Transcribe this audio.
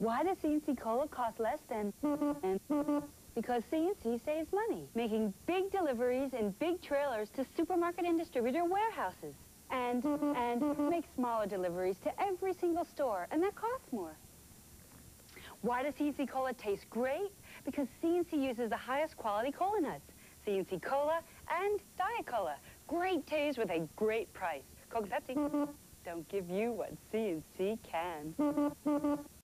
Why does C&C Cola cost less than because C&C saves money, making big deliveries in big trailers to supermarket and distributor warehouses. And, and make smaller deliveries to every single store, and that costs more. Why does C&C Cola taste great? Because C&C uses the highest quality cola nuts. C&C Cola and Diet Cola. Great taste with a great price. Coke Pepsi don't give you what C&C can.